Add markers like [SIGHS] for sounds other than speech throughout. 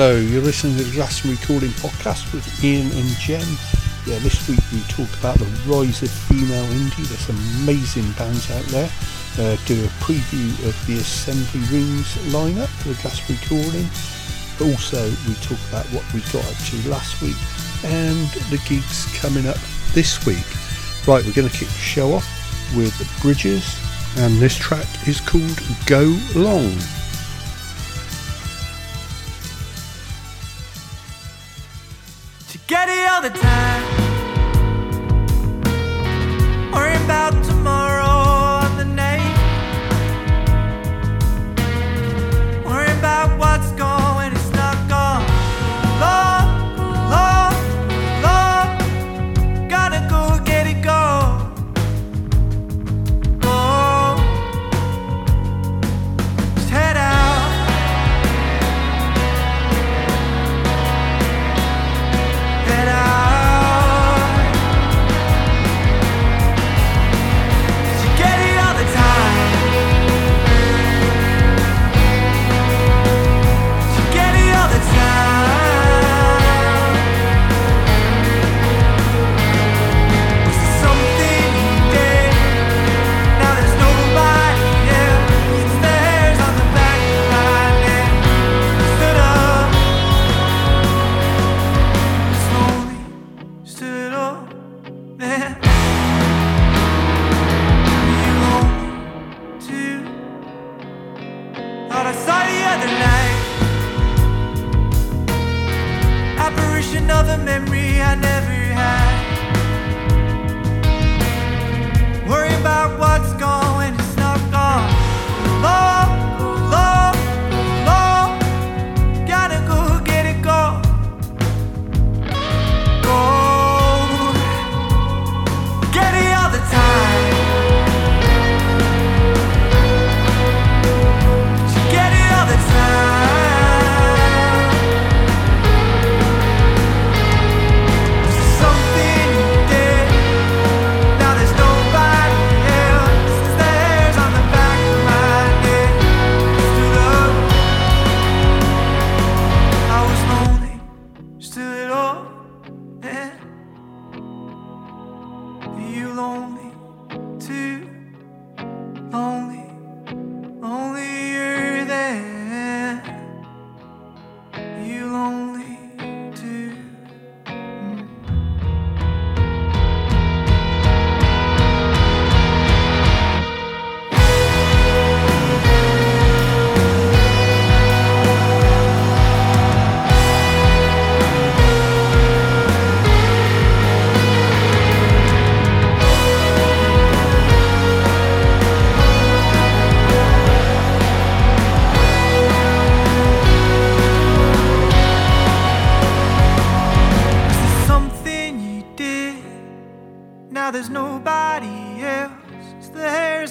Hello, you're listening to the Glastonbury Calling Podcast with Ian and Jem. Yeah, this week we talk about the rise of female indie. There's amazing bands out there. Uh, do a preview of the Assembly Rooms lineup for the Glastonbury Calling. Also, we talk about what we got up to last week and the gigs coming up this week. Right, we're going to kick the show off with Bridges, and this track is called Go Long. All the time.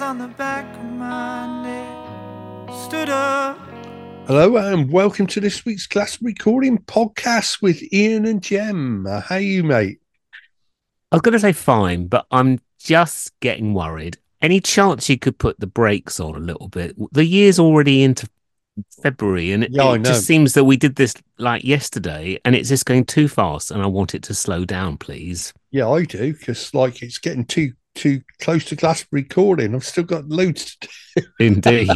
Hairs on the back of my neck. Stood up. Hello and welcome to this week's Glastonbury Calling Podcast with Ian and Jem. Uh, how you, mate? I was going to say fine, but I'm just getting worried. Any chance you could put the brakes on a little bit? The year's already into February, and it, Yeah, it just seems that we did this like yesterday, and it's just going too fast. And I want it to slow down, please. Yeah, I do because like it's getting too too close to Glastonbury Calling. I've still got loads to do. [LAUGHS] Indeed,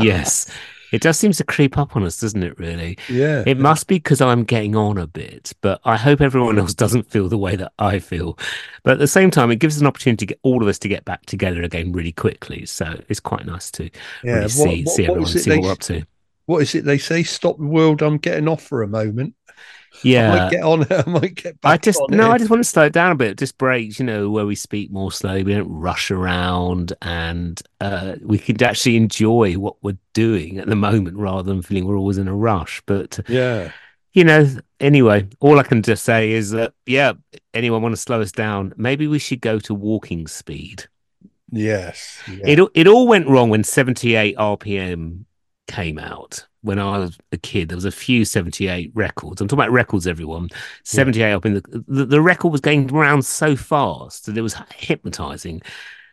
yes. It does seem to creep up on us, doesn't it? Really. Yeah, It must be because I'm getting on a bit, but I hope everyone else doesn't feel the way that I feel. But at the same time, it gives us an opportunity to get all of us to get back together again really quickly. So it's quite nice to yeah. really What- see, what- see everyone, see what we're up to. what is it they say? Stop the world. I'm getting off for a moment. I Yeah. might get on. [LAUGHS] I might get back. I just no, it. I just want to slow it down a bit. Just breaks, you know, where we speak more slowly. We don't rush around, and uh, we can actually enjoy what we're doing at the moment, rather than feeling we're always in a rush. But Yeah, you know, anyway, all I can just say is that yeah, anyone want to slow us down? Maybe we should go to walking speed. yes. Yeah. It it all went wrong when 78 RPM came out. When I was a kid, there was a few 78 records. I'm talking about records, everyone. 78 up in the, the the record was going around so fast that it was hypnotizing.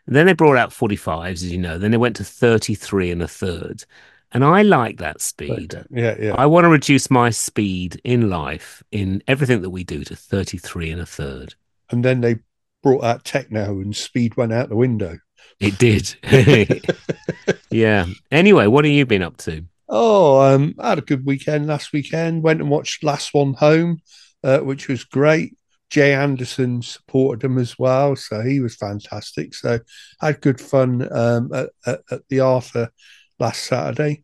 And then they brought out 45s, as you know. Then they went to 33 and a third. And I like that speed. Yeah, yeah. I want to reduce my speed in life in everything that we do to 33 and a third. And then they brought out techno and speed went out the window. It did. [LAUGHS] yeah. Anyway, what have you been up to? Oh, um, I had a good weekend last weekend. Went and watched Last One Home, uh, which was great. Jay Anderson supported him as well, so he was fantastic. So I had good fun um, at, at, at the Arthur last Saturday,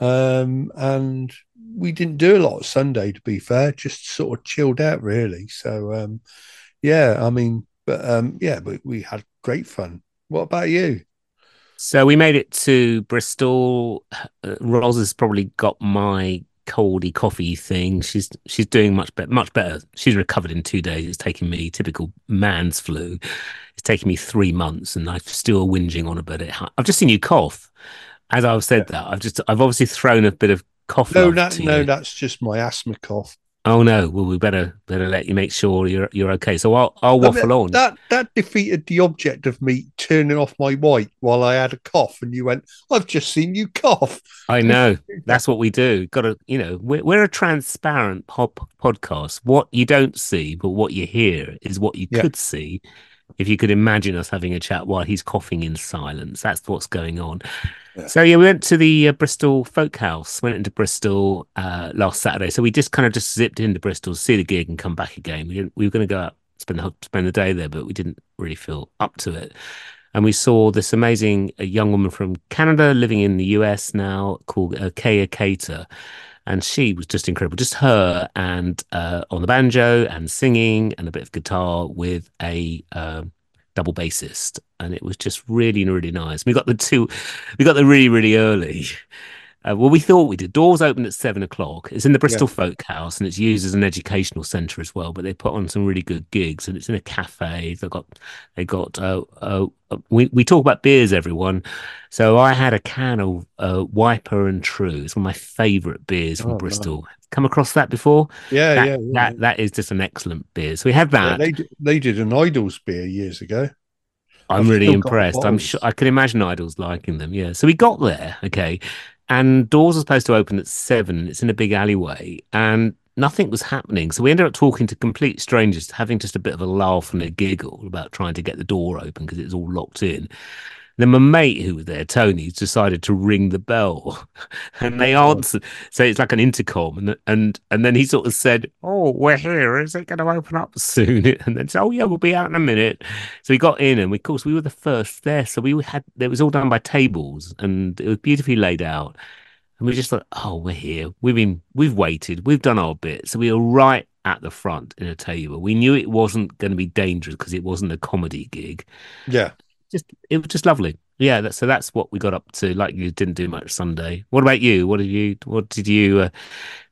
um, and we didn't do a lot Sunday. To be fair, just sort of chilled out really. So um, yeah, I mean, but um, yeah, but we had great fun. What about you? So we made it to Bristol. Uh, Ros has probably got my coldy coffee thing. She's she's doing much better. Much better. She's recovered in two days. It's taken me typical man's flu. It's taken me three months, and I'm still whinging on about it. I've just seen you cough. As I've said that, I've just I've obviously thrown a bit of cough. No, that, no, you. that's just my asthma cough. Oh no. Well, we better better let you make sure you're you're okay. So I'll I'll waffle on. That that defeated the object of me turning off my white while I had a cough, and you went, "I've just seen you cough." I [LAUGHS] know. That's what we do. Got to, you know, we're, we're a transparent pop podcast. What you don't see, but what you hear is what you Yeah. could see if you could imagine us having a chat while he's coughing in silence. That's what's going on. Yeah. So yeah, we went to the uh, Bristol Folk House. Went into Bristol uh, last Saturday. So we just kind of just zipped into Bristol, see the gig, and come back again. We didn't. We were going to go out spend the spend the day there, but we didn't really feel up to it. And we saw this amazing uh, young woman from Canada living in the US now called uh, Kaia Kater. And she was just incredible. Just her and uh, on the banjo and singing and a bit of guitar with a um double bassist. And it was just really, really nice. We got the two, we got the really, really early. Uh, well, we thought we did. Doors open at seven o'clock. It's in the Bristol Folk House, and it's used as an educational centre as well. But they put on some really good gigs, and it's in a cafe. They got, they got. Uh, uh, we we talk about beers, everyone. So I had a can of uh, Wiper and True. It's one of my favourite beers from Oh. Bristol. Come across that before? Yeah, that, yeah, yeah. that that is just an excellent beer. So we had Yeah, that. they they did an IDLES beer years ago. I'm I've really impressed. I'm sure I can imagine IDLES liking them. Yeah. So we got there, okay, and doors are supposed to open at seven. It's in a big alleyway, and nothing was happening. So we ended up talking to complete strangers, having just a bit of a laugh and a giggle about trying to get the door open because it was all locked in. Then my mate who was there, Tony, decided to ring the bell, [LAUGHS] and they oh. answered. So it's like an intercom, and and and then he sort of said, "Oh, we're here. Is it going to open up soon?" [LAUGHS] And then said, "Oh yeah, we'll be out in a minute." So we got in, and we, of course we were the first there. So we had it was all done by tables, and it was beautifully laid out. And we just thought, "Oh, we're here. We've been we've waited. We've done our bit." So we were right at the front in a table. We knew it wasn't going to be dangerous because it wasn't a comedy gig Yeah. Just it was just lovely. Yeah, that, so that's what we got up to. Like you didn't do much Sunday. What about you? What did you What did you uh,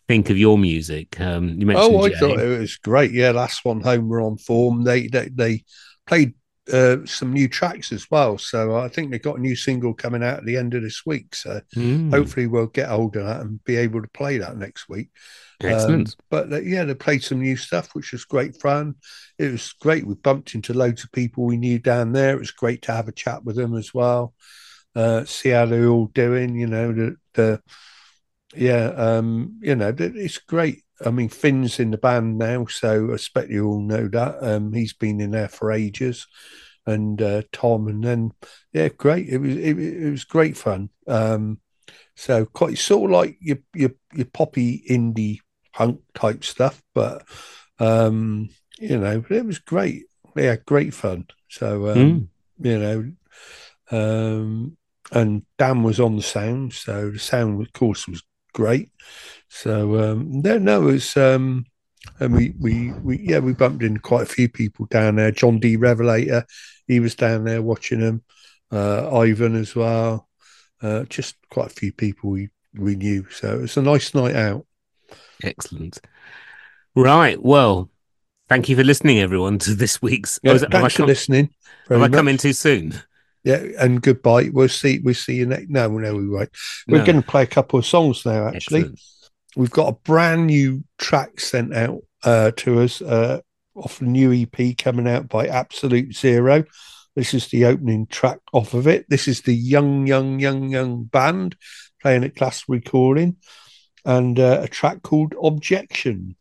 think of your music? Um, you mentioned. Oh, I Jay. thought it was great. Yeah, last one home were on form. They they, they played uh, some new tracks as well. So I think they've got a new single coming out at the end of this week. So Mm, hopefully we'll get hold of that and be able to play that next week. excellent. Um, but they, yeah, they played some new stuff, which was great fun. It was great. We bumped into loads of people we knew down there. It was great to have a chat with them as well. Uh, see how they're all doing. You know, the, the yeah, um, you know, it's great. I mean, Finn's in the band now, so I expect you all know that. Um, he's been in there for ages, and uh, Tom, and then yeah, great. It was it, it was great fun. Um, so quite sort of like your your your poppy indie punk type stuff, but um, you know, it was great. Yeah, great fun. So um, you know, um, and Dan was on the sound, so the sound, of course, was great. So um, no, no, it was. Um, and we, we, we, yeah, we bumped into quite a few people down there. John D. Revelator, he was down there watching them. Uh, Ivan as well. Uh, just quite a few people we we knew. So it was a nice night out. Excellent. Right. Well, thank you for listening, everyone, to this week's. Yeah, oh, is it- have I thanks for listening. very I in too soon? Yeah, and goodbye. We'll see. We'll see you next. No, no, we won't. We're going to play a couple of songs now. Actually, Excellent. we've got a brand new track sent out uh, to us uh, off a new EP coming out by Absolute Zero. This is the opening track off of it. This is the Young, Young, Young, Young Band. playing at Glass Recording, and uh, a track called Objection.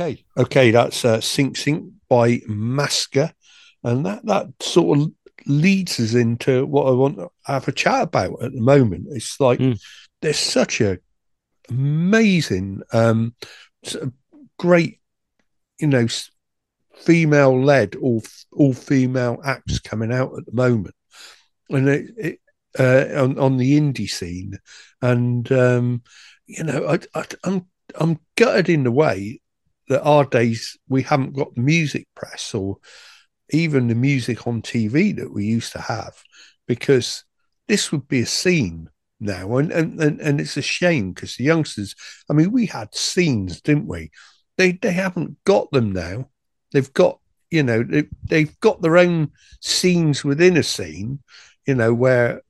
Okay, okay, that's uh, Sink Sink by Maska, and that that sort of leads us into what I want to have a chat about at the moment. It's like Mm. there's such a amazing, um, great, you know, female led all all female acts coming out at the moment, and it, it uh, on on the indie scene, and um, you know, I, I, I'm I'm gutted in the way that our days we haven't got the music press or even the music on TV that we used to have, because this would be a scene now, and and and, and it's a shame because the youngsters. I mean, we had scenes, didn't we? They they haven't got them now. They've got you know they, they've got their own scenes within a scene, you know where,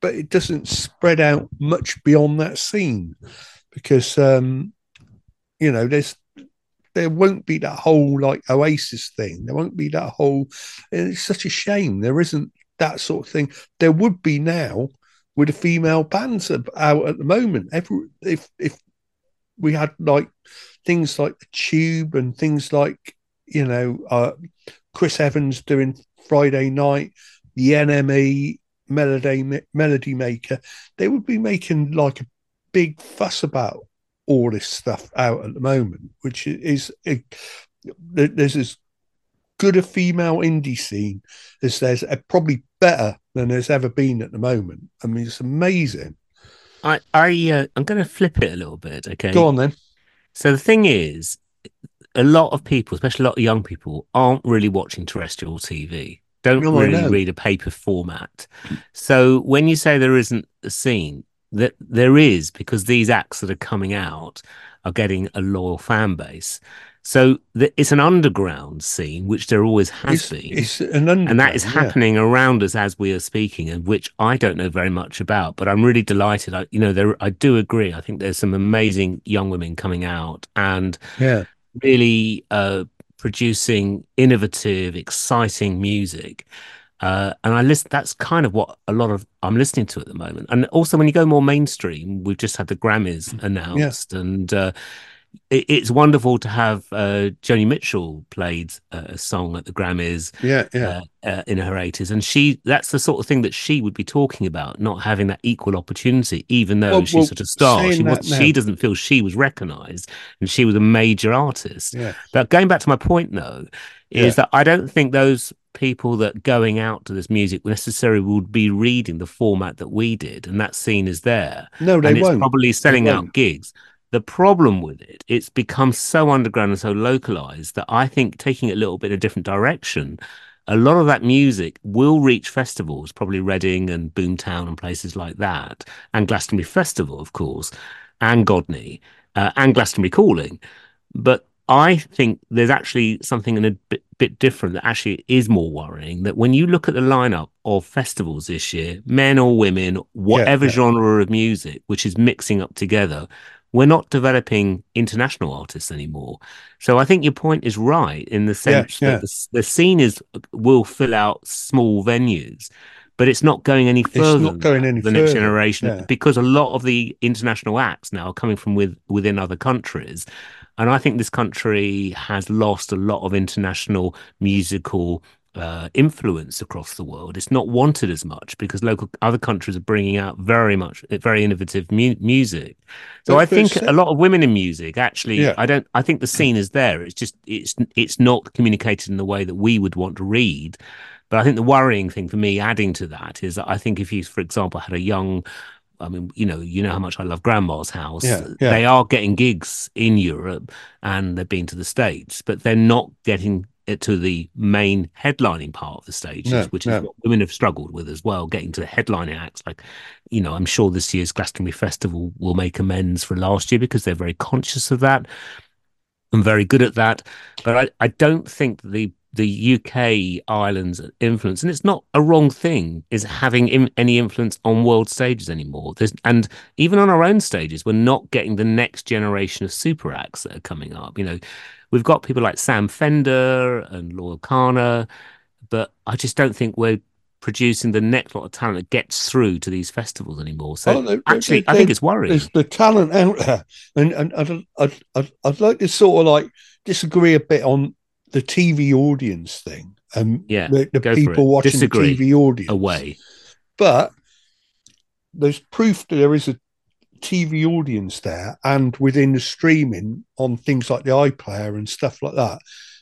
but it doesn't spread out much beyond that scene because um you know there's there won't be that whole like oasis thing. There won't be that whole it's such a shame there isn't that sort of thing. There would be now with the female bands out at the moment. Every if if we had like things like the tube and things like you know uh chris evans doing friday night the nme melody melody maker they would be making like a big fuss about all this stuff out at the moment, which is, is there's as good a female indie scene as there's probably better than there's ever been at the moment. I mean, it's amazing. I, I, uh, I'm going to flip it a little bit. Okay. Go on then. So the thing is, a lot of people, especially a lot of young people, aren't really watching terrestrial TV. Don't No, really read a paper format. So when you say there isn't a scene, that there is because these acts that are coming out are getting a loyal fan base. So th- it's an underground scene, which there always has It's, been it's an underground, and that is yeah. happening around us as we are speaking, and which I don't know very much about. But I'm really delighted. I, you know, there I do agree. I think there's some amazing young women coming out and Yeah, really uh, producing innovative, exciting music. Uh, and I listen. That's kind of what a lot of I'm listening to at the moment. And also, when you go more mainstream, we've just had the Grammys announced, and uh, it, it's wonderful to have uh, Joni Mitchell played a song at the Grammys yeah, yeah. uh, uh, in her 80s and she that's the sort of thing that she would be talking about not having that equal opportunity even though Well, she's well, such a star she was, she doesn't feel she was recognized and she was a major artist Yeah. but going back to my point though is Yeah. that i don't think those people that going out to this music necessarily would be reading the format that we did and that scene is there No, they and it's won't. probably selling out gigs. The problem with it, it's become so underground and so localized that I think taking it a little bit in a different direction, a lot of that music will reach festivals, probably Reading and Boomtown and places like that, and Glastonbury Festival, of course, and Godney, uh, and Glastonbury Calling. But I think there's actually something in a bit, different that actually is more worrying. That when you look at the lineup of festivals this year, men or women, whatever yeah. genre of music, which is mixing up together, we're not developing international artists anymore. So I think your point is right in the sense yeah. that the, the scene is will fill out small venues, but it's not going any further. not going any the next generation yeah. because a lot of the international acts now are coming from with, within other countries. And I think this country has lost a lot of international musical uh, influence across the world. It's not wanted as much because local other countries are bringing out very much very innovative mu- music. So But- I think a lot of women in music actually. Yeah. I don't. I think the scene is there. It's just it's it's not communicated in the way that we would want to read. But I think the worrying thing for me, adding to that, is that I think if you, for example, had a young I mean, you know, you know how much I love Grandma's House. Yeah, yeah. They are getting gigs in Europe and they've been to the States, but they're not getting it to the main headlining part of the stages, No, which no. is what women have struggled with as well, getting to the headlining acts. Like, you know, I'm sure this year's Glastonbury Festival will make amends for last year because they're very conscious of that and very good at that. But I, I don't think the the UK islands influence, and it's not a wrong thing, is having in, any influence on world stages anymore. There's, and even on our own stages, we're not getting the next generation of super acts that are coming up. You know, we've got people like Sam Fender and Loyle Carner, but I just don't think we're producing the next lot of talent that gets through to these festivals anymore. So Oh, actually, they- I think it's worrying. There's the talent out there, and and I'd, I'd, I'd, I'd like to sort of like disagree a bit on the TV audience thing. and Yeah, the, the people watching Disagree. the TV audience Away. but there's proof that there is a TV audience there and within the streaming on things like the iPlayer and stuff like that,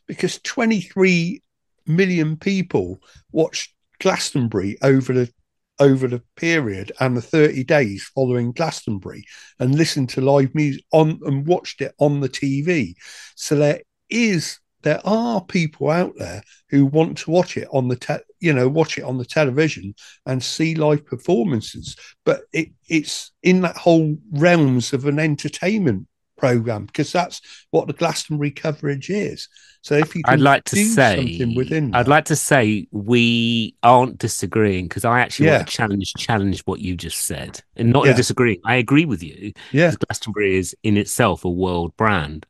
because 23 million people watched Glastonbury over the over the period and the 30 days following Glastonbury and listened to live music on and watched it on the TV. So there is there are people out there who want to watch it on the te- you know watch it on the television and see live performances but it, it's in that whole realms of an entertainment program because that's what the Glastonbury coverage is. So if you I'd like to say, something within, I'd like to say we aren't disagreeing because I actually Yeah. want to challenge challenge what you just said, and not Yeah. disagreeing. I agree with you. yeah, Glastonbury is in itself a world brand.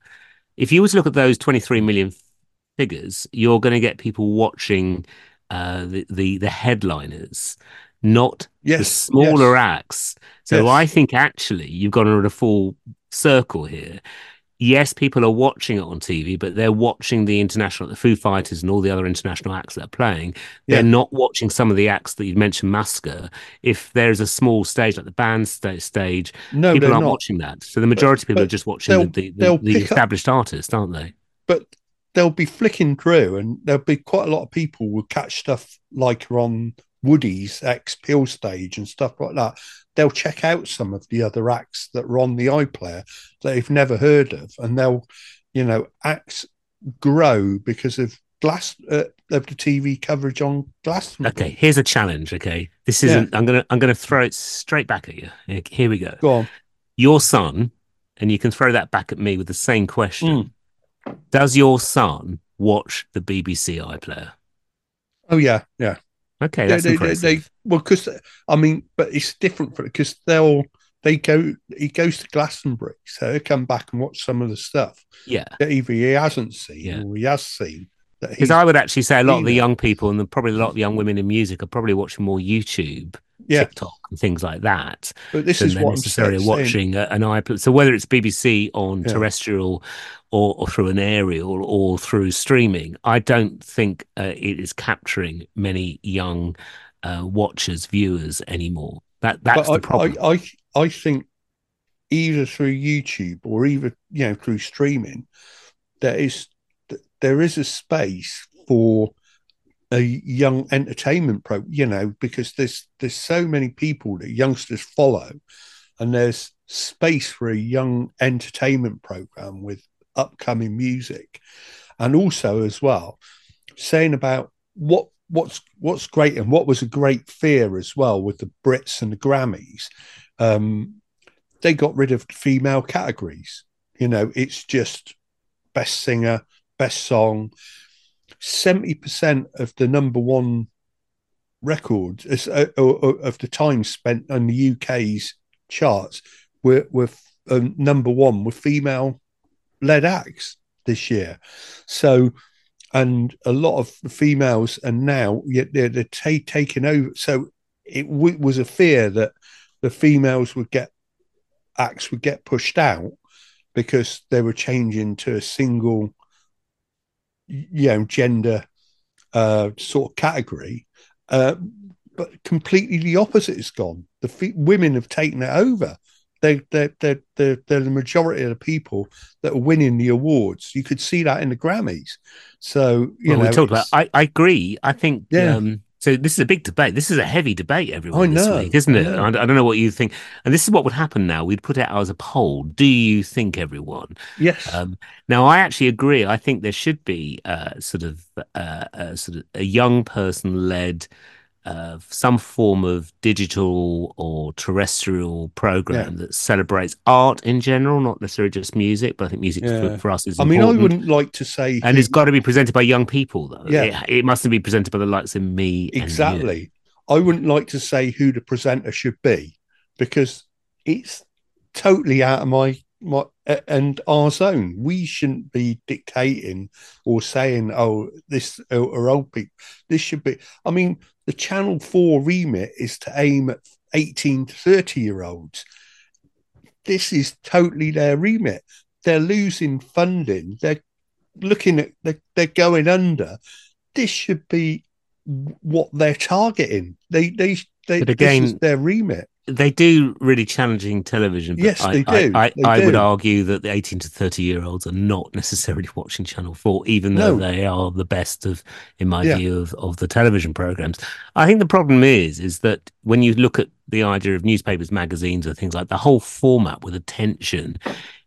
If you were to look at those 23 million figures, you're going to get people watching uh, the, the the headliners, not the smaller yes. acts. So Yes. I think actually you've gone around a full circle here. Yes, people are watching it on TV, but they're watching the international, the Foo Fighters, and all the other international acts that are playing. They're Yeah. not watching some of the acts that you mentioned, Maska. If there's a small stage like the band sta- stage, No, people aren't not. watching that. So the majority of people are just watching the, the, the, pick up- established artists, aren't they? but they'll be flicking through and there'll be quite a lot of people will catch stuff like on Woodsies ex Peel stage and stuff like that. They'll check out some of the other acts that are on the iPlayer that they've never heard of, and they'll, you know, acts grow because of glass uh, of the TV coverage on Glastonbury. Okay, here's a challenge. Okay, this isn't. I'm gonna I'm gonna throw it straight back at you. Here we go. Go on. Your son, and you can throw that back at me with the same question. Hmm. Does your son watch the BBC iPlayer? Oh yeah, yeah. Okay, that's they, they, impressive. they- well, because I mean, but it's different for because they'll they go. He goes to Glastonbury, so they come back and watch some of the stuff yeah, that either he hasn't seen Yeah. or he has seen. That because I would actually say a lot of the young people and the, probably a lot of the young women in music are probably watching more YouTube, yeah, TikTok, and things like that. but this is what I'm necessarily saying. watching a- an iPlayer. So whether it's BBC on Yeah. terrestrial or, or through an aerial or through streaming, I don't think uh, it is capturing many young uh, watchers, viewers anymore. That that's but the problem. I, I, I, I think either through YouTube or either you know through streaming, there is there is a space for a young entertainment pro. You know, because there's there's so many people that youngsters follow, and there's space for a young entertainment program with upcoming music, and also as well saying about what what's what's great and what was a great fear as well with the Brits and the Grammys. Um, they got rid of female categories. You know, it's just best singer, best song. Seventy percent of the number one records is, uh, uh, uh, of the time spent on the UK's charts were were um, number one with female led acts this year. So, and a lot of the females are now yet they're, they're ta- taking over. So it w- was a fear that the females would get acts would get pushed out because they were changing to a single, you know, gender uh, sort of category. Uh, but completely the opposite has gone. The women have taken it over. They, they, they, they're, they're the majority of the people that are winning the awards. You could see that in the Grammys. So, you well, know, we talked about. I, I agree. I think. Yeah. Um, so this is a big debate. This is a heavy debate, everyone. I this know, week, isn't it? I, I don't know what you think. And this is what would happen now. We'd put it out as a poll. Do you think everyone? yes. Um, now, I actually agree. I think there should be uh, sort of uh, a sort of a young person led. Uh, some form of digital or terrestrial program that celebrates art in general, not necessarily just music, but I think music Yeah. for, for us is I mean, I wouldn't like to say and who- it's got to be presented by young people, though. Yeah. It, it mustn't be presented by the likes of me. and you. exactly. I wouldn't like to say who the presenter should be because it's totally out of my my and our zone. We shouldn't be dictating or saying, "Oh, this or old people." This should be. I mean, the Channel 4 remit is to aim at 18 to 30 year olds. This is totally their remit. They're losing funding. They're looking at, they're, they're going under. This should be what they're targeting. They, they, they, But this is again- their remit. They do really challenging television. But Yes, I, they I- do. I, They I would argue that the 18 to 30 year olds are not necessarily [LAUGHS] watching Channel 4, even though No. they are the best of, in my Yeah. view, of, of the television programs. I think the problem is, is that when you look at the idea of newspapers, magazines, or things like the whole format with attention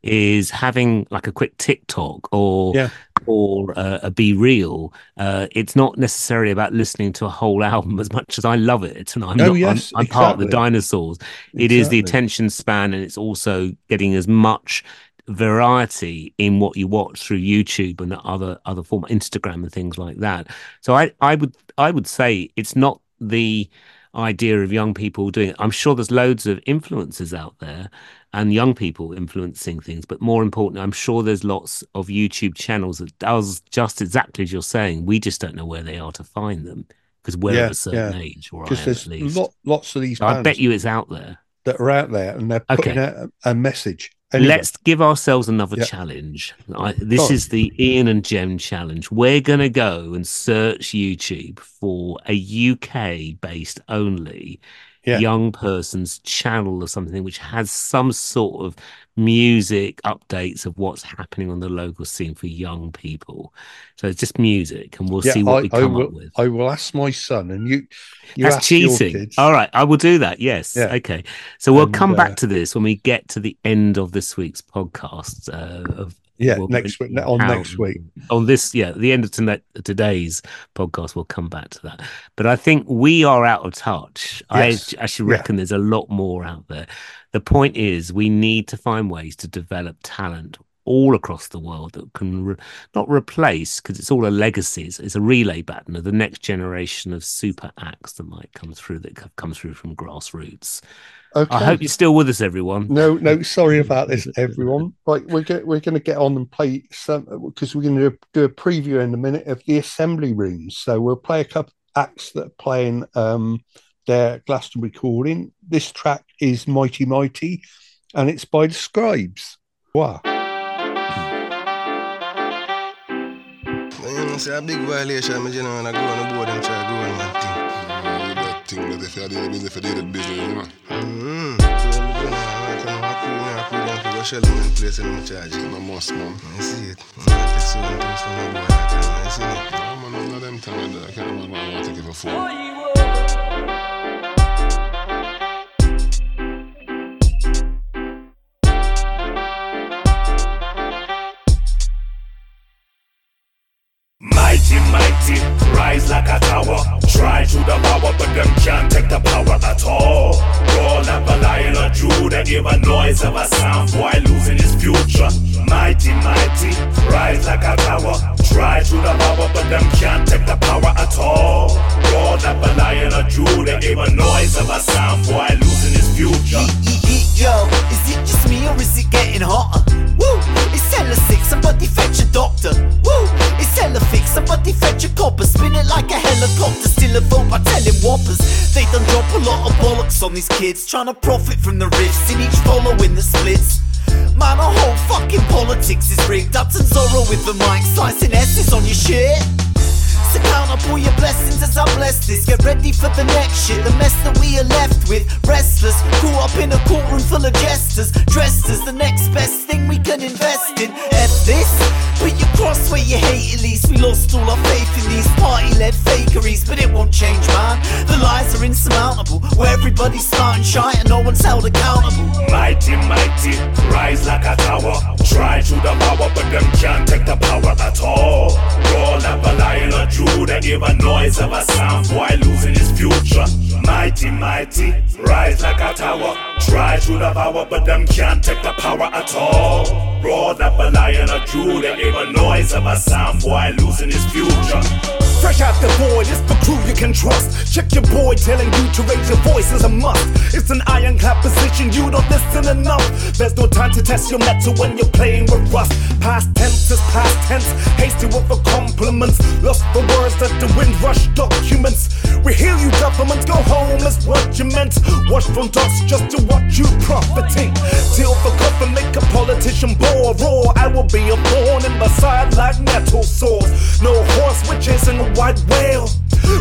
is having like a quick TikTok or Yeah. Or uh, a BeReal. Uh, it's not necessarily about listening to a whole album as much as I love it, and I'm Oh, not. yes, I'm, I'm part of the exactly. dinosaurs. It is the attention span, and it's also getting as much variety in what you watch through YouTube and other other form Instagram and things like that. So I I would I would say it's not the idea of young people doing it. I'm sure there's loads of influencers out there and young people influencing things, but more importantly, I'm sure there's lots of YouTube channels that does just exactly as you're saying. We just don't know where they are to find them because we're Yeah, of a certain yeah. age, or I am there's at least. lot, lots of these I bet you it's out there. that are out there and they're putting Okay. out a, a message. Anyway, Let's give ourselves another Yeah. challenge. I, this is the Ian and Jem challenge. We're going to go and search YouTube for a UK based only Yeah. young person's channel or something which has some sort of music updates of what's happening on the local scene for young people. So it's just music and we'll yeah, see what I, we I come will, up with. I will ask my son and you, you That's cheating. All right, I will do that. Yes. Yeah. Okay. So we'll And, come uh, back to this when we get to the end of this week's podcast. Uh, of Yeah, we'll- next week, on how- next week. On this, yeah, the end of tonight, today's podcast, we'll come back to that. But I think we are out of touch. Yes. I actually Yeah. reckon there's a lot more out there. The point is, we need to find ways to develop talent all across the world that can re- not replace because it's all a legacy. It's, it's a relay baton of the next generation of super acts that might come through that have come through from grassroots. Okay. I hope you're still with us, everyone. No, no, sorry [LAUGHS] about this, everyone. Right, we're go- we're going to get on and play some because we're going to do a preview in a minute of the assembly rooms. So we'll play a couple acts that are playing um, their Glastonbury Calling. This track is Mighty Mighty, and it's by the Scribes. Wow. You know, say a big violation, me, you know, and I go on the board and try to go on my thing. that thing that if you are doing business, if you did business, you know. Mm-hmm. So, I'm going to come happy now, happy now, to go shelling in place and I'm charging. No must, man. I see it. I take certain things from my boy that time, I see it. No, man, none of them time I can't remember what I want to take it for tower. Try to the power, but them can't take the power at all. Roll up a lion or Judah, give a noise of a sound while losing his future. Mighty, mighty, rise like a tower. Try to the power, but them can't take the power at all. Roll up a lion or Judah, give a noise of a sound while losing his future. Yo, is it just me or is it getting hotter? Woo! It's hella sick, somebody fetch a doctor. Woo! It's hella fix, somebody fetch a copper. Spin it like a helicopter, still a vote by telling whoppers. They done drop a lot of bollocks on these kids, trying to profit from the rifts in each following the splits. Man, a whole fucking politics is rigged. Up to Zorro with the mic, slicing S's on your shit. So count up all your blessings as I bless this. Get ready for the next shit, the mess that we are left with. Restless, caught up in a courtroom full of jesters. Dressed as the next best thing we can invest in. F this, put your cross where you hate at least. We lost all our faith in these party led fakeries, but it won't change, man. The lies are insurmountable, where everybody's smart and shy and no one's held accountable. Mighty, mighty, rise like a tower. Try to the power, but them can't take rise a the power, but them can't take the power at all. Roll up a lion or Judah, give a noise of a sound boy losing his future. Fresh out the void, it's the crew you can trust. Check your boy telling you to raise your voice is a must. It's an ironclad position, you don't listen enough. There's no time to test your metal when you're playing with rust. Past tense is past tense, hasty with the compliments. Lost the words that the Windrush documents. We hear you governments, go home, that's what you meant. Watch from dust just to watch you profiting. Till the coffin make a politician bore roar. I will be a thorn in the side like metal swords. No horse witches in a white whale.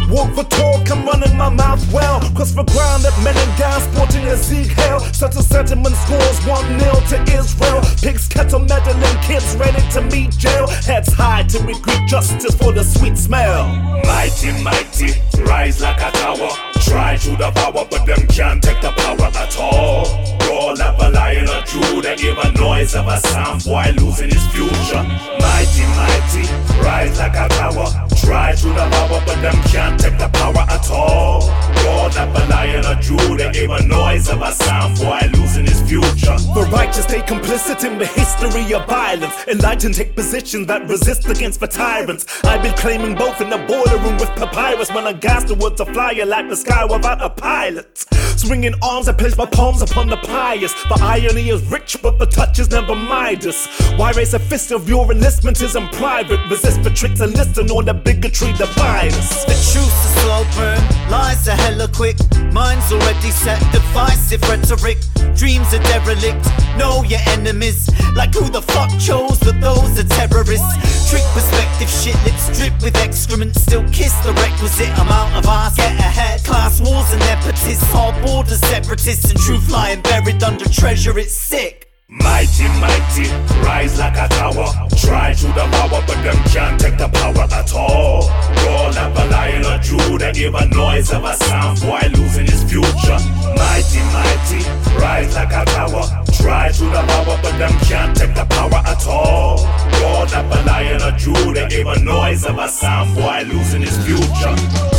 Walk the talk, I'm running my mouth well. Cross the ground that men and guys sporting hail. Such a sentiment scores 1 0 to Israel. Pigs, kettle meddling kids ready to meet jail. Heads high to recruit justice for the sweet smell. Mighty, mighty, rise like a tower. Try to devour, but them can't take the power at all. Roll up a lion or Judah, give a noise of a sound, boy losing his future. Mighty, mighty, rise like a tower. Try to devour, but them can't take the power at all. Roll up a lion or Judah, give a noise of a sound, boy losing his future. The righteous stay complicit in the history of violence. Enlightened take positions that resist against the tyrants. I've been claiming both in the border room with papyrus when I gas towards a flyer like the sky without a pilot. Swinging arms, I place my palms upon the pious. The irony is rich, but the touch is never Midas. Why raise a fist if your enlistment is in private? Resist the tricks and listen on the bigotry divide us. The truth is slow burn, lies are hella quick. Minds already set, divisive rhetoric. Dreams are derelict, know your enemies. Like who the fuck chose that those are terrorists? Trick perspective, shit lips drip with excrement. Still kiss the requisite amount Borders separatists and truth lying buried under treasure. It's sick. Mighty, mighty, rise like a tower. Try to devour, but them can't take the power at all. Roll up a lion or Judah, give a noise of a sound, boy losing his future. Mighty, mighty, rise like a tower. Try to devour, but them can't take the power at all. Roll up a lion or Judah, give a noise of a sound, boy losing his future.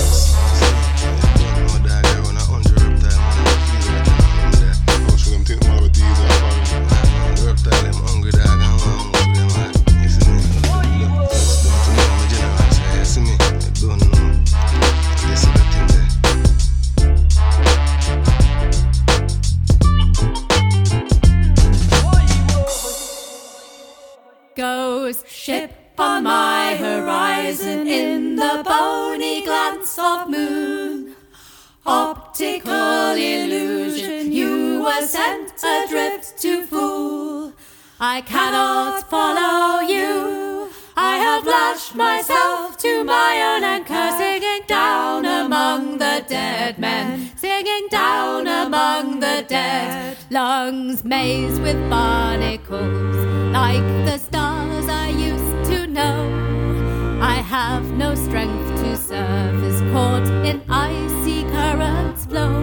Ship on my horizon in the bony glance of moon. Optical illusion, you were sent adrift to fool. I cannot follow you. I have lashed myself to my own anchor, singing down among the dead men, singing down among the dead. Lungs mazed with barnacles, like the stars I used know. I have no strength to surface, caught in icy currents flow.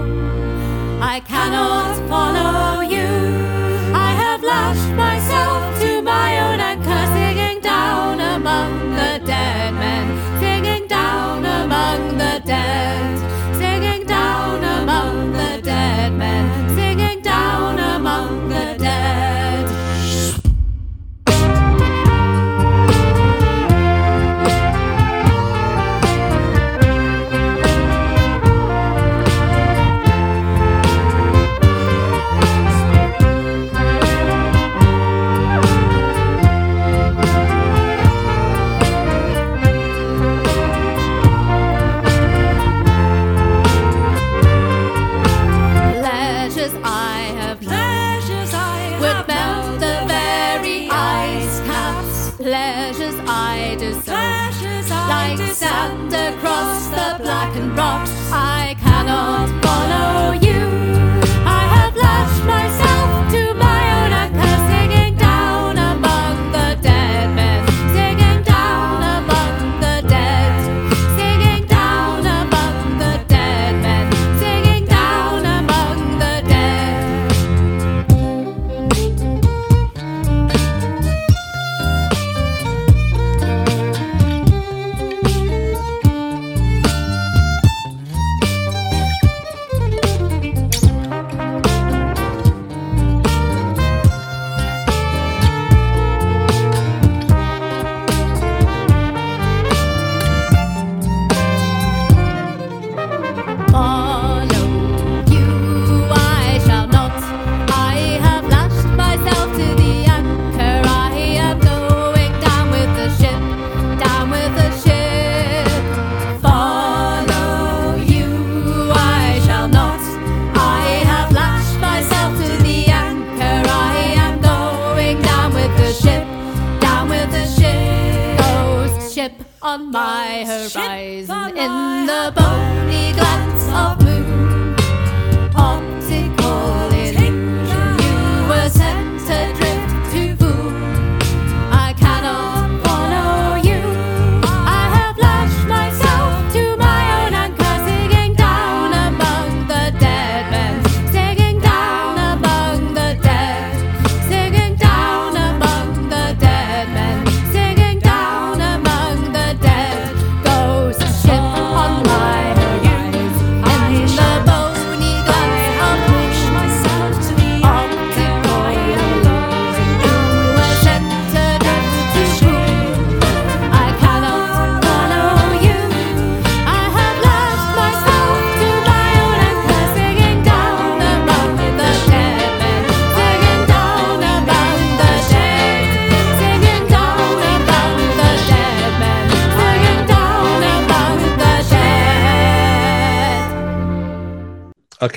I cannot follow you. I have lashed myself to my own anchor, singing down among the dead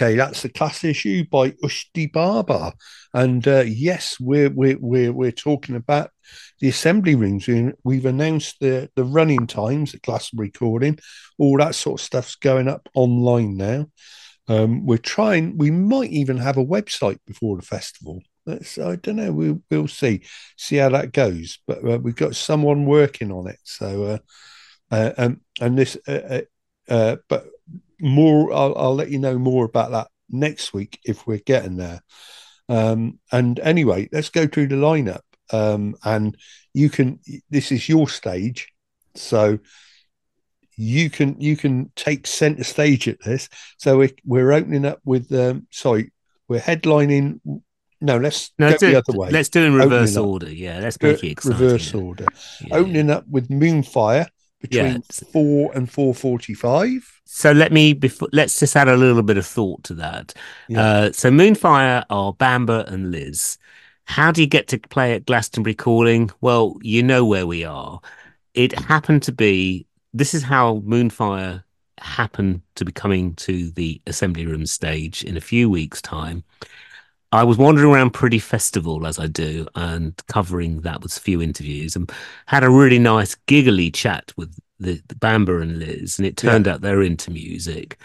Okay, that's the class issue by Ushti Baba, and uh, yes, we're we're we're we're talking about the assembly rooms. We, we've announced the the running times, the class recording, all that sort of stuff's going up online now. Um, we're trying. We might even have a website before the festival. I don't know. We'll we'll see see how that goes. But uh, we've got someone working on it. So, uh, uh, um, and this, uh, uh, uh, but more. I'll, I'll let you know more about that next week if we're getting there. Um, and anyway, let's go through the lineup. Um, and you can. This is your stage, so you can you can take center stage at this. So we're we're opening up with. Um, sorry, we're headlining. No, let's No, go do, the other way. let's do it in Opening reverse up. order. Yeah, let's make it exciting. reverse order. Yeah, Opening up with Moonfire between Yeah. four and four forty-five. So let me before let's just add a little bit of thought to that. Yeah. Uh, so Moonfire are Bamber and Liz. How do you get to play at Glastonbury Calling? Well, you know where we are. It happened to be this is how Moonfire happened to be coming to the assembly room stage in a few weeks' time. I was wandering around Priddy Festival as I do and covering that with a few interviews and had a really nice giggly chat with the, the Bamber and Liz, and it turned out they're into music.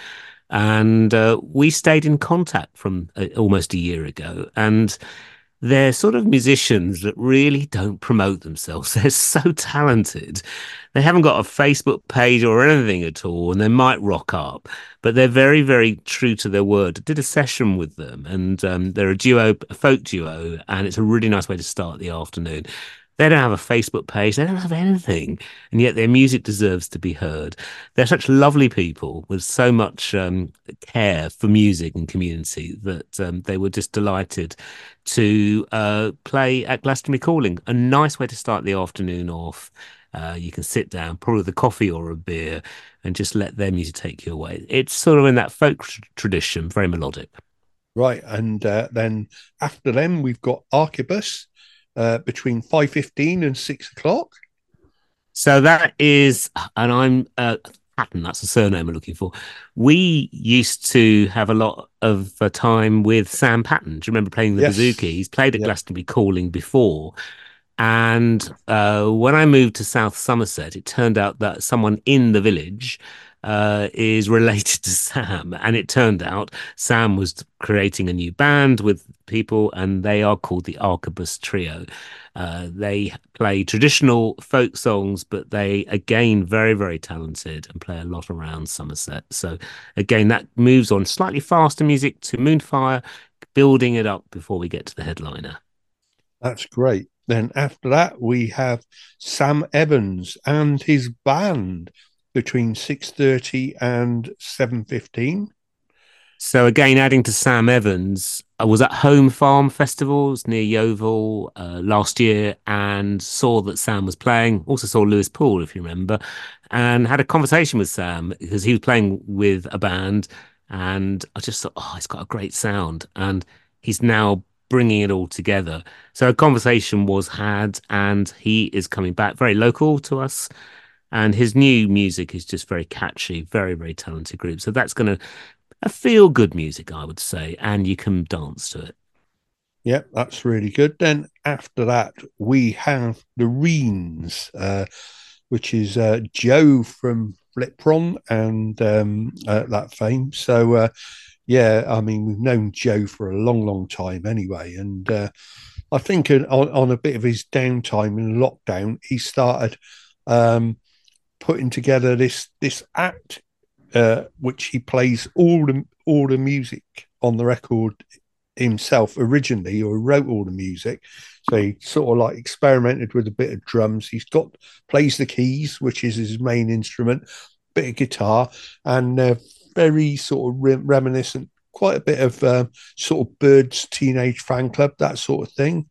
And uh, we stayed in contact from uh, almost a year ago. And they're sort of musicians that really don't promote themselves. [LAUGHS] They're so talented. They haven't got a Facebook page or anything at all, and they might rock up, but they're very, very true to their word. I did a session with them, and um, they're a duo, a folk duo, and it's a really nice way to start the afternoon. They don't have a Facebook page. They don't have anything, and yet their music deserves to be heard. They're such lovely people with so much um, care for music and community that um, they were just delighted to uh, play at Glastonbury Calling. A nice way to start the afternoon off. Uh, you can sit down, probably with a coffee or a beer, and just let their music take you away. It's sort of in that folk tr- tradition, very melodic. Right, and uh, then after them we've got Archibus uh, between five fifteen and six o'clock. So that is, and I'm uh, Patton. That's the surname I'm looking for. We used to have a lot of uh, time with Sam Patton. Do you remember playing the Yes. bouzouki? He's played at Yep. Glastonbury Calling before. And uh, when I moved to South Somerset, it turned out that someone in the village uh, is related to Sam. And it turned out Sam was creating a new band with people, and they are called the Arquebus Trio. Uh, they play traditional folk songs, but they again very very talented and play a lot around Somerset. So again, that moves on slightly faster music to Moonfire, building it up before we get to the headliner. That's great. Then after that we have Sam Evans and his band between six thirty and seven fifteen. So again, adding to Sam Evans, I was at Home Farm Festivals near Yeovil uh, last year and saw that Sam was playing. Also saw Lewis Poole, if you remember, and had a conversation with Sam because he was playing with a band, and I just thought, oh, he's got a great sound, and he's now bringing it all together. So a conversation was had, and he is coming back, very local to us. And his new music is just very catchy, very, very talented group. So that's going to a feel good music, I would say, and you can dance to it. Yep, that's really good. Then after that we have the Rhynes. Uh, which is uh, Joe from Flipron and um, uh, that fame. So, uh, yeah, I mean, we've known Joe for a long, long time anyway. And uh, I think on, on a bit of his downtime in lockdown, he started um, putting together this this act, uh, which he plays all the all the music on the record himself originally, or wrote all the music. So he sort of like experimented with a bit of drums. He's got plays the keys, which is his main instrument, bit of guitar, and uh, very sort of re- reminiscent, quite a bit of um, sort of Byrds Teenage Fanclub, that sort of thing.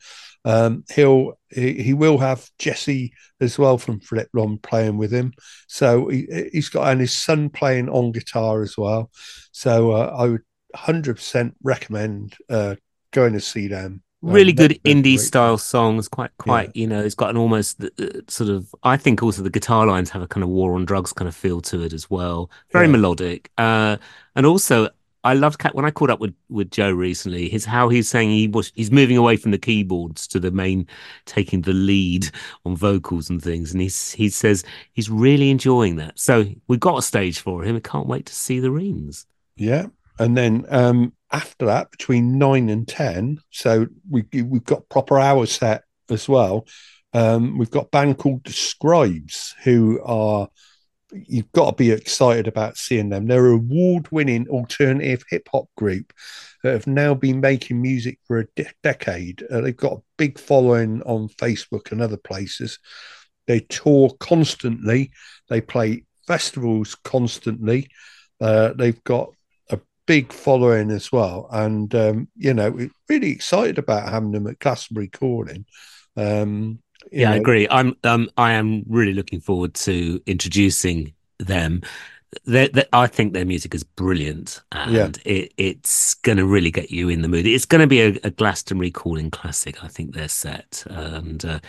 Um, he'll he, he will have Jesse as well from Flipron playing with him. So he, he's got and his son playing on guitar as well. So uh, I would hundred percent recommend uh, going to see them. Um, really they're- good indie great. style songs quite quite you know it's got an almost uh, sort of i think also the guitar lines have a kind of war on drugs kind of feel to it as well very Yeah. melodic uh and also i loved when i caught up with with joe recently his how he's saying he was he's moving away from the keyboards to the main taking the lead [LAUGHS] on vocals and things. And he's he says he's really enjoying that. So we've got a stage for him. I can't wait to see the Rhynes Yeah, and then um, after that, between nine and ten, so we we've got proper hour set as well. Um, we've got a band called the Scribes, who are you've got to be excited about seeing them. They're an award-winning alternative hip hop group that have now been making music for a de- decade. Uh, they've got a big following on Facebook and other places. They tour constantly. They play festivals constantly. Uh, they've got a big following as well, and um, you know, we're really excited about having them at Glastonbury Calling. Um, Yeah, I agree. I'm um I am really looking forward to introducing them. They, they, I think their music is brilliant, and Yeah. it, it's going to really get you in the mood. It's going to be a, a Glastonbury calling classic. I think they're set, and uh,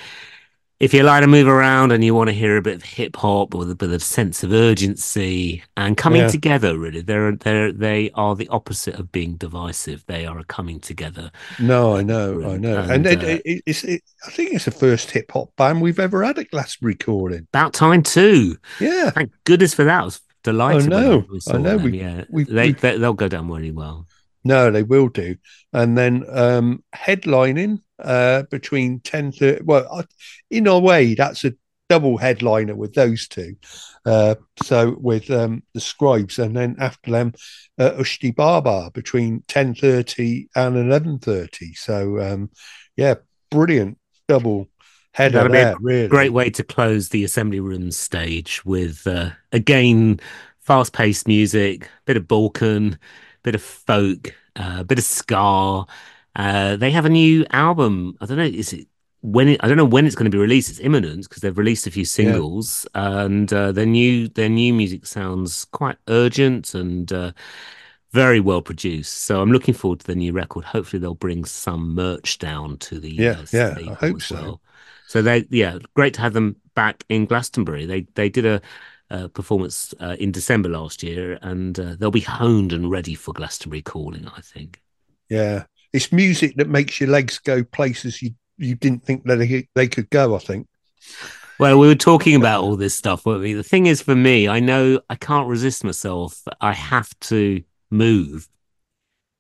if you like to move around and you want to hear a bit of hip hop with a bit of sense of urgency and coming Yeah. together, really, they're they're they are the opposite of being divisive. They are a coming together. No, I know, I know, and, And, it, uh, it, it's. It, I think it's the first hip hop band we've ever had at Glastonbury Calling. About time too. Yeah, Thank goodness for that. I was delighted. when know, I know. them, We- yeah, we- they, we- they they'll go down really well. No, they will do. And then um headlining uh between ten to well, I- in a way, that's a double headliner with those two. Uh, so with um the Scribes, and then after them, uh, Ushti Baba between ten thirty and eleven thirty. So um yeah, brilliant double header That'll there. Really Great way to close the assembly room stage with uh, again fast-paced music, bit of Balkan, bit of folk, a bit of ska. Uh, they have a new album. I don't know. Is it when? It, I don't know when it's going to be released. It's imminent because they've released a few singles, and uh, their new their new music sounds quite urgent and uh, very well produced. So I'm looking forward to the new record. Hopefully, they'll bring some merch down to the Yeah, uh, yeah, I hope so. well. So they, yeah, great to have them back in Glastonbury. They they did a, a performance uh, in December last year, and uh, they'll be honed and ready for Glastonbury calling. I think. Yeah, it's music that makes your legs go places you you didn't think that they, they could go. I think. Well, we were talking about all this stuff, weren't we? The thing is, for me, I know I can't resist myself. I have to move.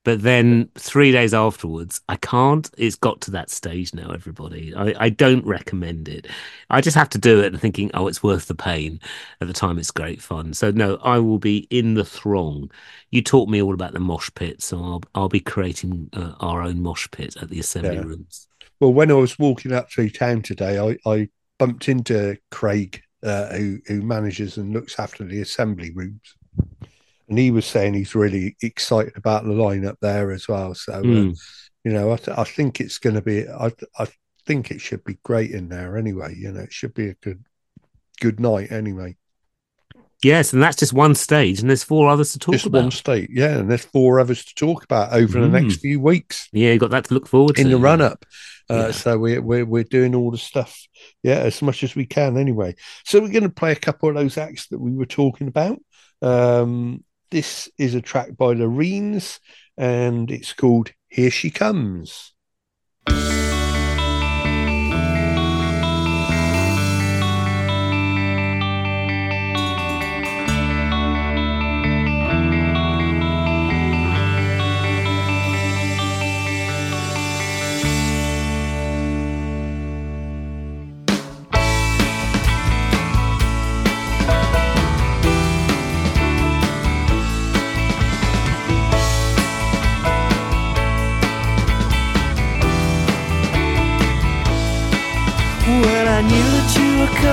But then three days afterwards, I can't. It's got to that stage now, everybody. I, I don't recommend it. I just have to do it and thinking, oh, it's worth the pain. At the time, it's great fun. So, no, I will be in the throng. You taught me all about the mosh pit, so I'll, I'll be creating uh, our own mosh pit at the assembly Yeah. rooms. Well, when I was walking up through town today, I, I bumped into Craig, uh, who who manages and looks after the assembly rooms, and he was saying he's really excited about the lineup there as well. So, uh, Mm. you know, I, th- I think it's going to be. I I think it should be great in there anyway. You know, it should be a good good night anyway. Yes, and that's just one stage, and there's four others to talk Just about. one stage, yeah, and there's four others to talk about over the next Mm. few weeks. Yeah, you got that to look forward to in the run up. Uh, Yeah. So we're, we're we're doing all the stuff, yeah, as much as we can anyway. So we're going to play a couple of those acts that we were talking about. Um, this is a track by the Rhynes and it's called "Here She Comes."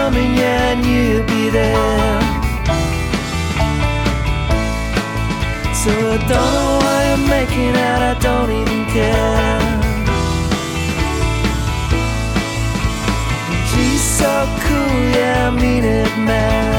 Coming, and you'll be there. So I don't know why you're making out, I don't even care. She's so cool, yeah, I mean it, man.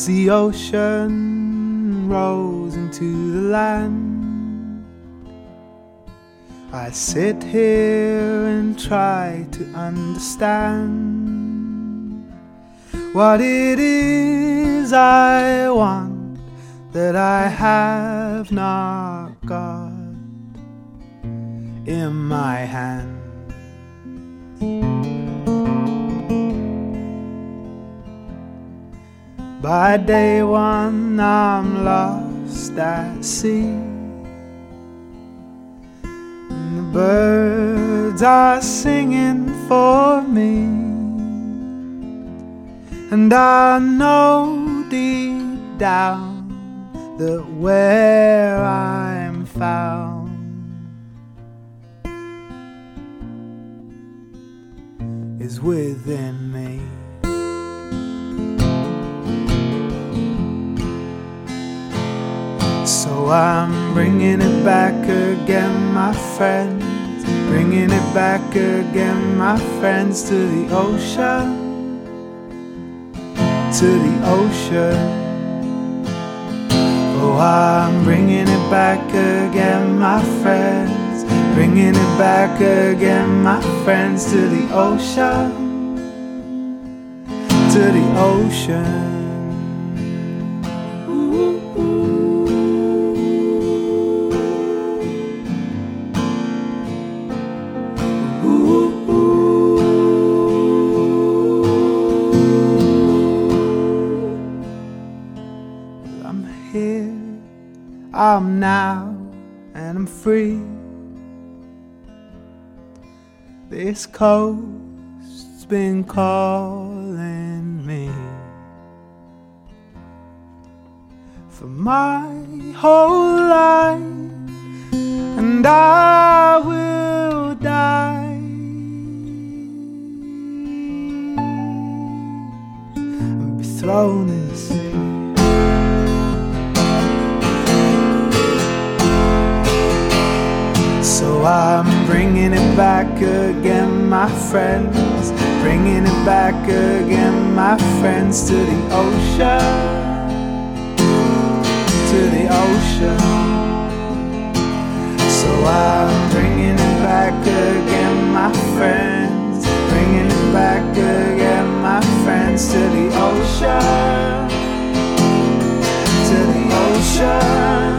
As the ocean rolls into the land, I sit here and try to understand what it is I want that I have not got in my hand. By day one, I'm lost at sea. And the birds are singing for me. And I know deep down that where I'm found is within me. So I'm bringing it back again, my friends. Bringing it back again, my friends, to the ocean. To the ocean. Oh, I'm bringing it back again, my friends. Bringing it back again, my friends, to the ocean. To the ocean. I'm now and I'm free. This coast's been calling me for my whole life, and I will die. and Be thrown in So I'm bringing it back again, my friends. Bringing it back again, my friends, to the ocean. To the ocean. So I'm bringing it back again, my friends. Bringing it back again, my friends, to the ocean. To the ocean.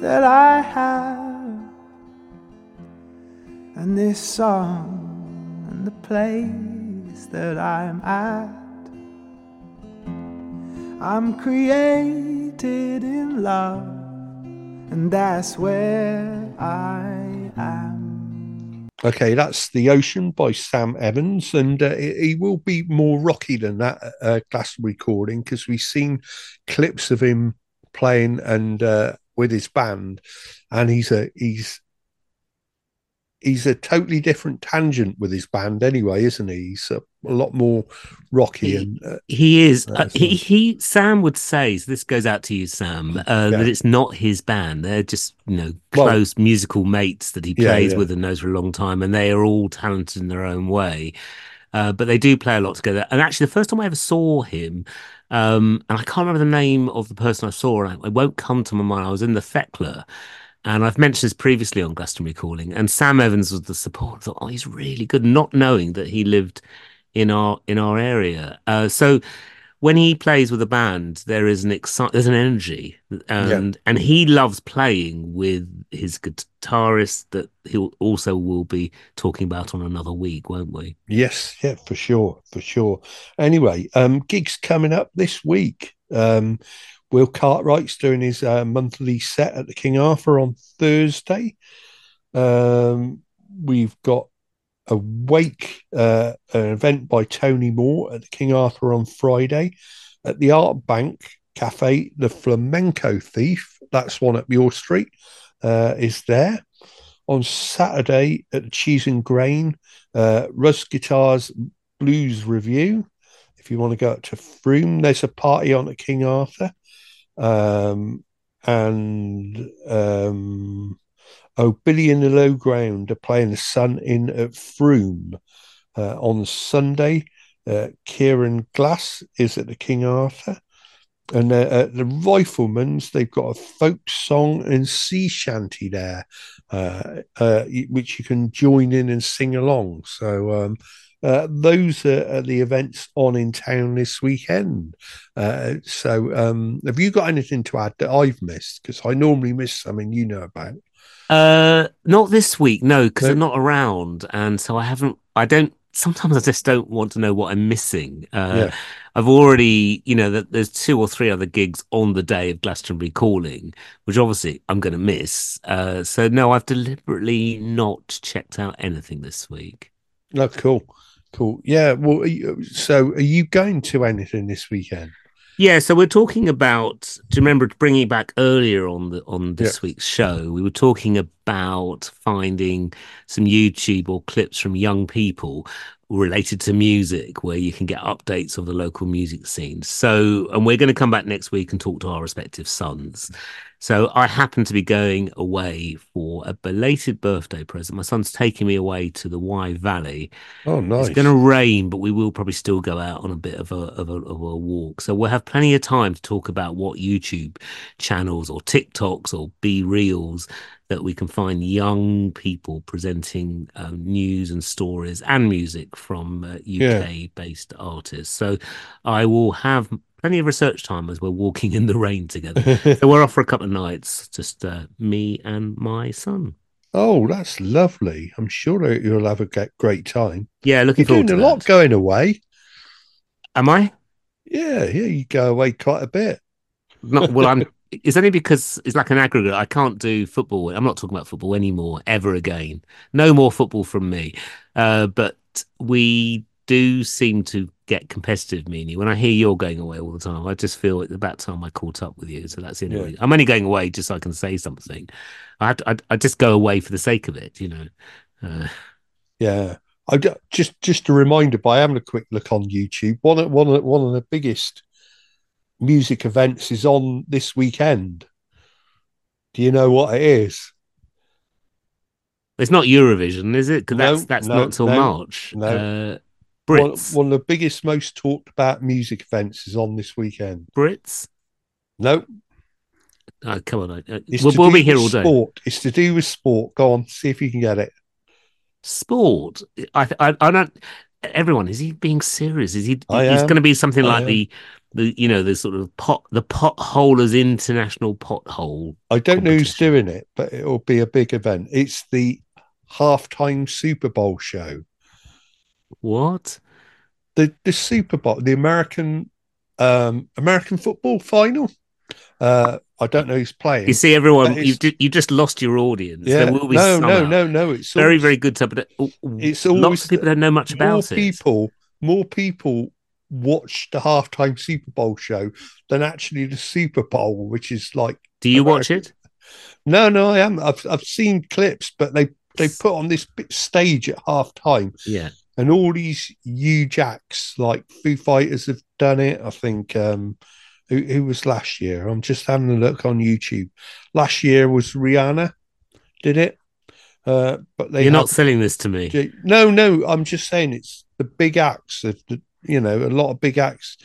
That I have and this song and the place that I'm at. I'm created in love, and that's where I am. Okay, that's The Ocean by Sam Evans, and uh, he will be more rocky than that uh, recording because we've seen clips of him playing and uh, with his band, and he's a he's he's a totally different tangent with his band anyway, isn't he? He's a, a lot more rocky and uh, He is. Uh, he, he. Sam would say. So this goes out to you, Sam. Uh, Yeah. That it's not his band. They're just you know Well- close musical mates that he Yeah, plays yeah. with and knows for a long time, and they are all talented in their own way. Uh, but they do play a lot together. And actually, the first time I ever saw him, um, and I can't remember the name of the person I saw, and it won't come to my mind. I was in the Thekla, and I've mentioned this previously on Glastonbury Calling, and Sam Evans was the support. I thought, oh, he's really good, not knowing that he lived in our in our area. Uh, so when he plays with a band, there is an excite, there's an energy, and and he loves playing with his guitarist that he also will be talking about on another week, won't we? Yes, yeah, for sure, for sure. Anyway, um, gigs coming up this week. Um, Will Cartwright's doing his uh, monthly set at the King Arthur on Thursday. Um, we've got a wake, uh, an event by Tony Moore at the King Arthur on Friday. At the Art Bank Cafe, the Flamenco Thief, that's one at your Street, uh, is there. On Saturday at the Cheese and Grain, uh, Ruzz Guitar's Blues Review. If you want to go up to Frome, there's a party on at King Arthur. Um, and um, oh, Billy in the Low Ground are playing the Sun in at Frome uh, on Sunday. Uh, Kieran Glass is at the King Arthur. And uh, the Rifleman's, they've got a folk song and sea shanty there, uh, uh, which you can join in and sing along. So um, uh, those are, are the events on in town this weekend. Uh, so um, have you got anything to add that I've missed? Because I normally miss something you know about. Uh, not this week, no, because No. I'm not around, and so I haven't. I don't. Sometimes I just don't want to know what I'm missing. Uh, Yeah. I've already, you know, that there's two or three other gigs on the day of Glastonbury calling, which obviously I'm going to miss. Uh, so no, I've deliberately not checked out anything this week. No, cool, cool. Yeah. Well, are you- so are you going to anything this weekend? Yeah, so we're talking about. Do you remember bringing back earlier on the on this week's show? We were talking about finding some YouTube or clips from young people related to music where you can get updates of the local music scene. So, and we're going to come back next week and talk to our respective sons. So, I happen to be going away for a belated birthday present. My son's taking me away to the Wye Valley. Oh, nice. It's going to rain, but we will probably still go out on a bit of a, of a of a walk. So we'll have plenty of time to talk about what YouTube channels or TikToks or BeReals that we can find young people presenting um, news and stories and music from uh, UK based artists. So I will have plenty of research time as we're walking in the rain together. [LAUGHS] so we're off for a couple of nights, just uh, me and my son. Oh, that's lovely. I'm sure you'll have a great time. Yeah, looking You're forward doing to a lot going away. Am I? Yeah, yeah, you go away quite a bit. Not well. I'm. [LAUGHS] It's only because it's like an aggregate. I can't do football. I'm not talking about football anymore, ever again. No more football from me. Uh, but we do seem to get competitive, me and you. When I hear you're going away all the time, I just feel it's about time I caught up with you. So that's the only Yeah. I'm only going away just so I can say something. I have to, I, I just go away for the sake of it, you know. Uh, Yeah. I ju- just just a reminder by having a quick look on YouTube. One of one of one of the biggest music events is on this weekend. Do you know what it is? it's not Eurovision, is it? 'Cause No, that's that's no, not until no, March. no. Uh, Brits. one of the biggest, most talked about music events is on this weekend. Brits. No, Oh, come on. uh, We'll, we'll be here all day. Sport. It's to do with sport. Go on, see if you can get it. sport. I, I, I don't. Everyone is he being serious? Is he? It's going to be something I like am. the, the you know the sort of pot the potholers international pothole. I don't know who's doing it, but it'll be a big event. It's the halftime Super Bowl show. What? the the Super Bowl, the American um American football final. Uh I don't know who's playing. You see, everyone, you you just lost your audience. yeah, There will be no, no, no, no. It's Very, always- very good. But uh, It's lots of people don't know much about it. people. More people watch the halftime Super Bowl show than actually the Super Bowl, which is like. Do you watch it? No, no, I am. I've I've seen clips, but they they put on this bit stage at halftime, Yeah. And all these U Jacks like Foo Fighters have done it. I think um who, who was last year? I'm just having a look on YouTube. Last year was Rihanna did it. Uh but they You're not selling this to me. no, no, I'm just saying it's the big acts of the you know, a lot of big acts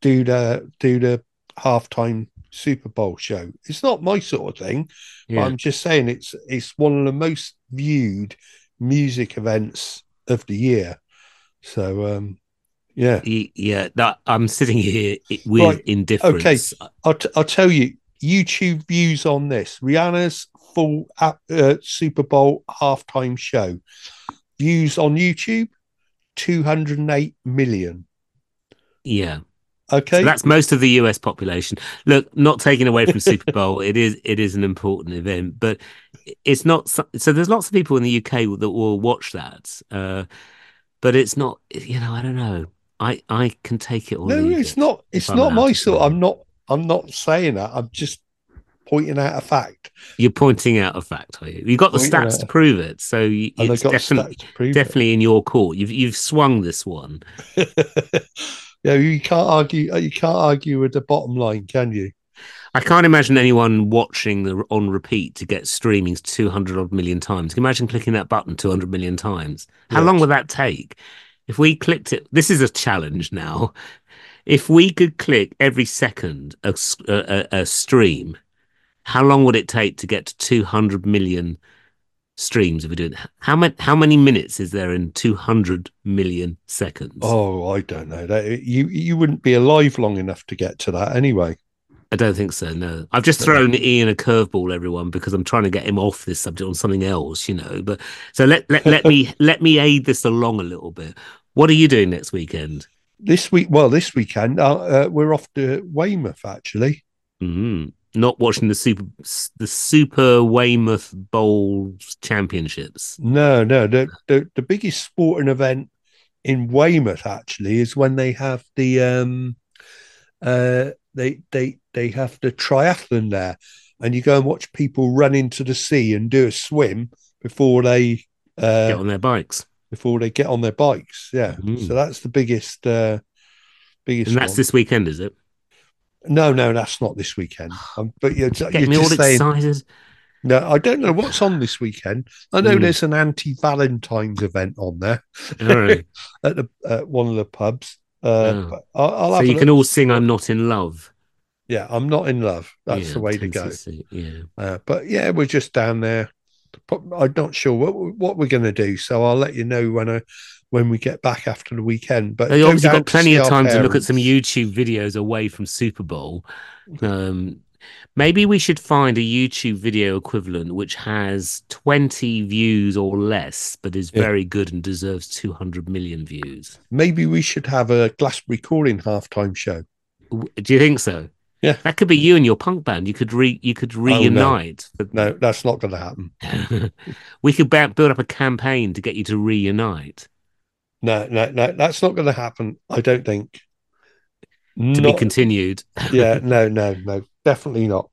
do the do the halftime Super Bowl show. It's not my sort of thing. But I'm just saying it's it's one of the most viewed music events of the year. So um yeah. Yeah, that I'm sitting here with Right, indifference. Okay, I'll, t- I'll tell you YouTube views on this Rihanna's full uh, Super Bowl halftime show views on YouTube 208 million. Yeah. Okay. So that's most of the US population. Look, not taking away from Super [LAUGHS] Bowl, it is it is an important event, but it's not. So, so there's lots of people in the UK that will watch that, uh, but it's not. You know, I don't know. I I can take it all. no, it's it not. It's not my sort. I'm not. I'm not saying that. I'm just pointing out a fact. You're pointing out a fact, are you? You've got the stats to prove it, so you, And I definitely prove it. definitely in your court. You've you've swung this one. [LAUGHS] yeah, you can't argue. Uh, you can't argue with the bottom line, can you? I can't imagine anyone watching the on repeat to get streamings 200 odd million times. Can you imagine clicking that button 200 million times? How long would that take? If we clicked it, this is a challenge now. If we could click every second a a stream, how long would it take to get to 200 million streams if we do it? How many, how many minutes is there in 200 million seconds? Oh, I don't know. That you you wouldn't be alive long enough to get to that anyway. I don't think so. No, I've just thrown Ian a curveball, everyone, because I'm trying to get him off this subject on something else, you know. But so let let let me [LAUGHS] let me aid this along a little bit. What are you doing next weekend? This week, well, this weekend uh, uh, we're off to Weymouth actually. Mm, not watching the super the Super Weymouth Bowl Championships. No, no, the, the the biggest sporting event in Weymouth actually is when they have the um uh they they they have the triathlon there, and you go and watch people run into the sea and do a swim before they uh, Get on their bikes. before they get on their bikes. Yeah, Mm. so that's the biggest uh, biggest. And that's one. this weekend, is it? No, no, that's not this weekend. [SIGHS] Um, but you're, Get you're me all saying. excited. No, I don't know what's on this weekend. I know Mm. there's an anti-Valentine's event on there right. [LAUGHS] at the at one of the pubs. Uh, Oh. but I'll, I'll so you can all sing "I'm Not in Love." Yeah, I'm not in love. That's Yeah, the way to go. 10cc, Yeah. Uh, but yeah, we're just down there. I'm not sure what what we're going to do, so I'll let you know when I when we get back after the weekend. But They obviously got plenty of time to look at some YouTube videos away from Super Bowl. Um, maybe we should find a YouTube video equivalent which has 20 views or less, but is Yeah. very good and deserves 200 million views. Maybe we should have a Glastonbury calling halftime show. Do you think so? Yeah. That could be you and your punk band. You could re you could no. reunite. No, that's not going to happen. [LAUGHS] we could build up a campaign to get you to reunite. No, no, no, that's not going to happen. I don't think. To be continued. yeah, [LAUGHS] no, no, no, definitely not.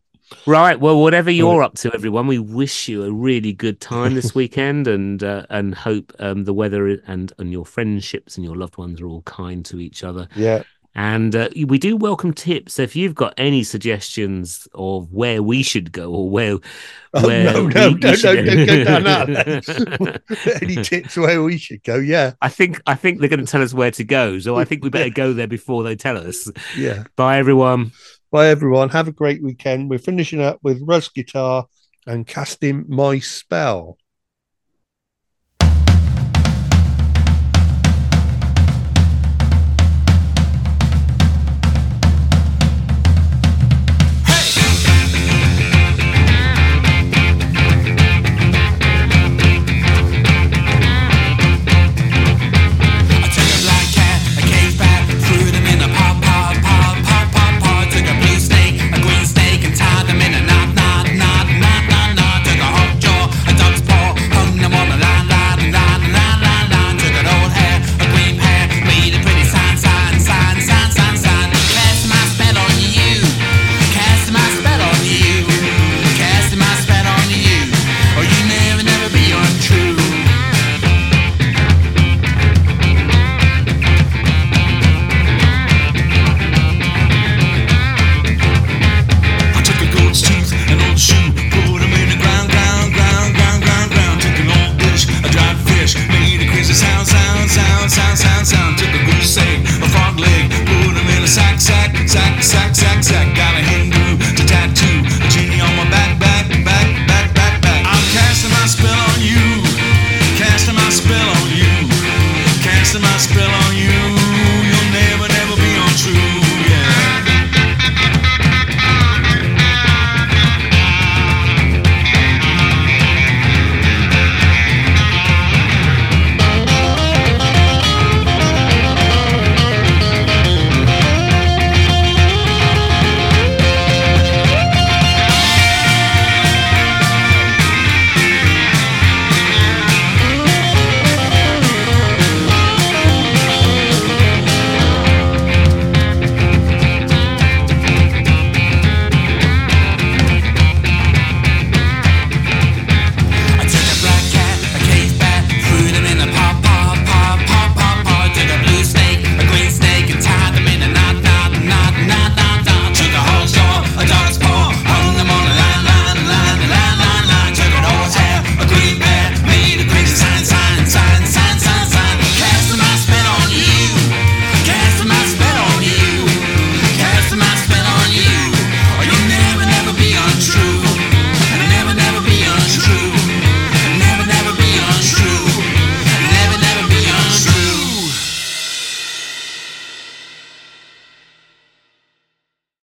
Right. Well, whatever you're up to, everyone, we wish you a really good time this [LAUGHS] weekend, and uh, and hope um, the weather and and your friendships and your loved ones are all kind to each other. Yeah, And uh, we do welcome tips. So if you've got any suggestions of where we should go or where Oh, where no, we- no, no, no, don't go down that. [LAUGHS] [LAUGHS] Any tips where we should go? Yeah, I think I think they're going to tell us where to go, so I think we better go there before they tell us. [LAUGHS] yeah. Bye, everyone. Bye, everyone. Have a great weekend. We're finishing up with Ruzz Guitar and casting my spell.